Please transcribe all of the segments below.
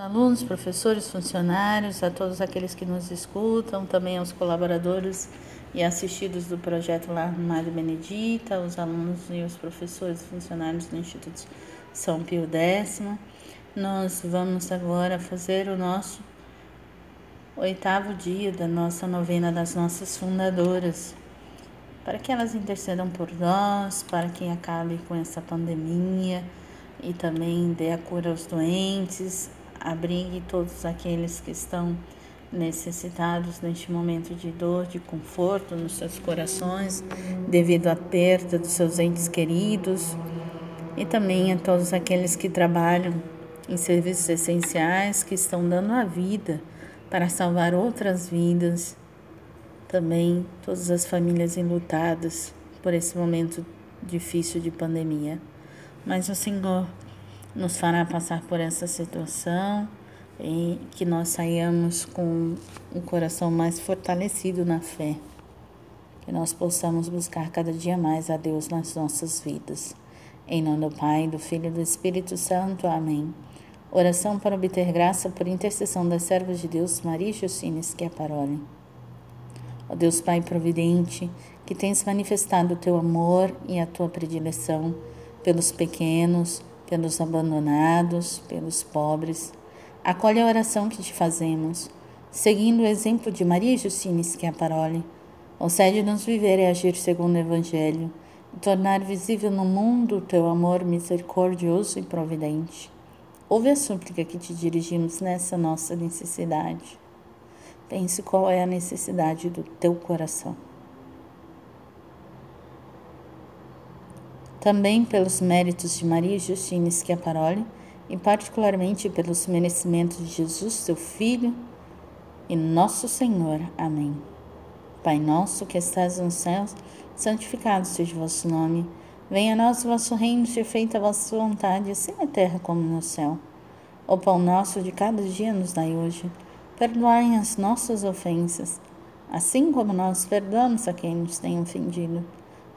Alunos, professores, funcionários, a todos aqueles que nos escutam, também aos colaboradores e assistidos do projeto Lar Mário Benedita, os alunos e os professores funcionários do Instituto São Pio X. Nós vamos agora fazer o nosso oitavo dia da nossa novena das nossas fundadoras, para que elas intercedam por nós, para que acabe com essa pandemia e também dê a cura aos doentes, abrigue todos aqueles que estão necessitados neste momento de dor, de conforto nos seus corações, devido à perda dos seus entes queridos, e também a todos aqueles que trabalham em serviços essenciais, que estão dando a vida para salvar outras vidas, também todas as famílias enlutadas por esse momento difícil de pandemia. Mas o Senhor nos fará passar por essa situação e que nós saiamos com um coração mais fortalecido na fé. Que nós possamos buscar cada dia mais a Deus nas nossas vidas. Em nome do Pai, do Filho e do Espírito Santo. Amém. Oração para obter graça por intercessão das servas de Deus, Maria e Justine Schiaparoli. Ó Deus Pai providente, que tens manifestado o teu amor e a tua predileção pelos pequenos, pelos abandonados, pelos pobres. Acolhe a oração que te fazemos, seguindo o exemplo de Maria Justine Schiaparoli. Concede-nos viver e agir segundo o Evangelho e tornar visível no mundo o teu amor misericordioso e providente. Ouve a súplica que te dirigimos nessa nossa necessidade. Pense qual é a necessidade do teu coração. Também pelos méritos de Maria Justina Schiaparoli e particularmente pelos merecimentos de Jesus, seu Filho e nosso Senhor. Amém. Pai nosso que estás nos céus, santificado seja o vosso nome. Venha a nós o vosso reino, seja feita a vossa vontade, assim na terra como no céu. O pão nosso de cada dia nos dai hoje. Perdoai as nossas ofensas, assim como nós perdoamos a quem nos tem ofendido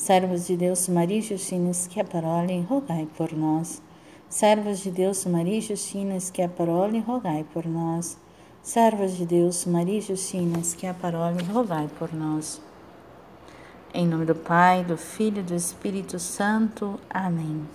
Servos de Deus, Maria e Justina Schiaparoli, rogai por nós. Servos de Deus, Maria e Justina Schiaparoli, rogai por nós. Servos de Deus, Maria e Justina Schiaparoli, rogai por nós. Em nome do Pai, do Filho e do Espírito Santo. Amém.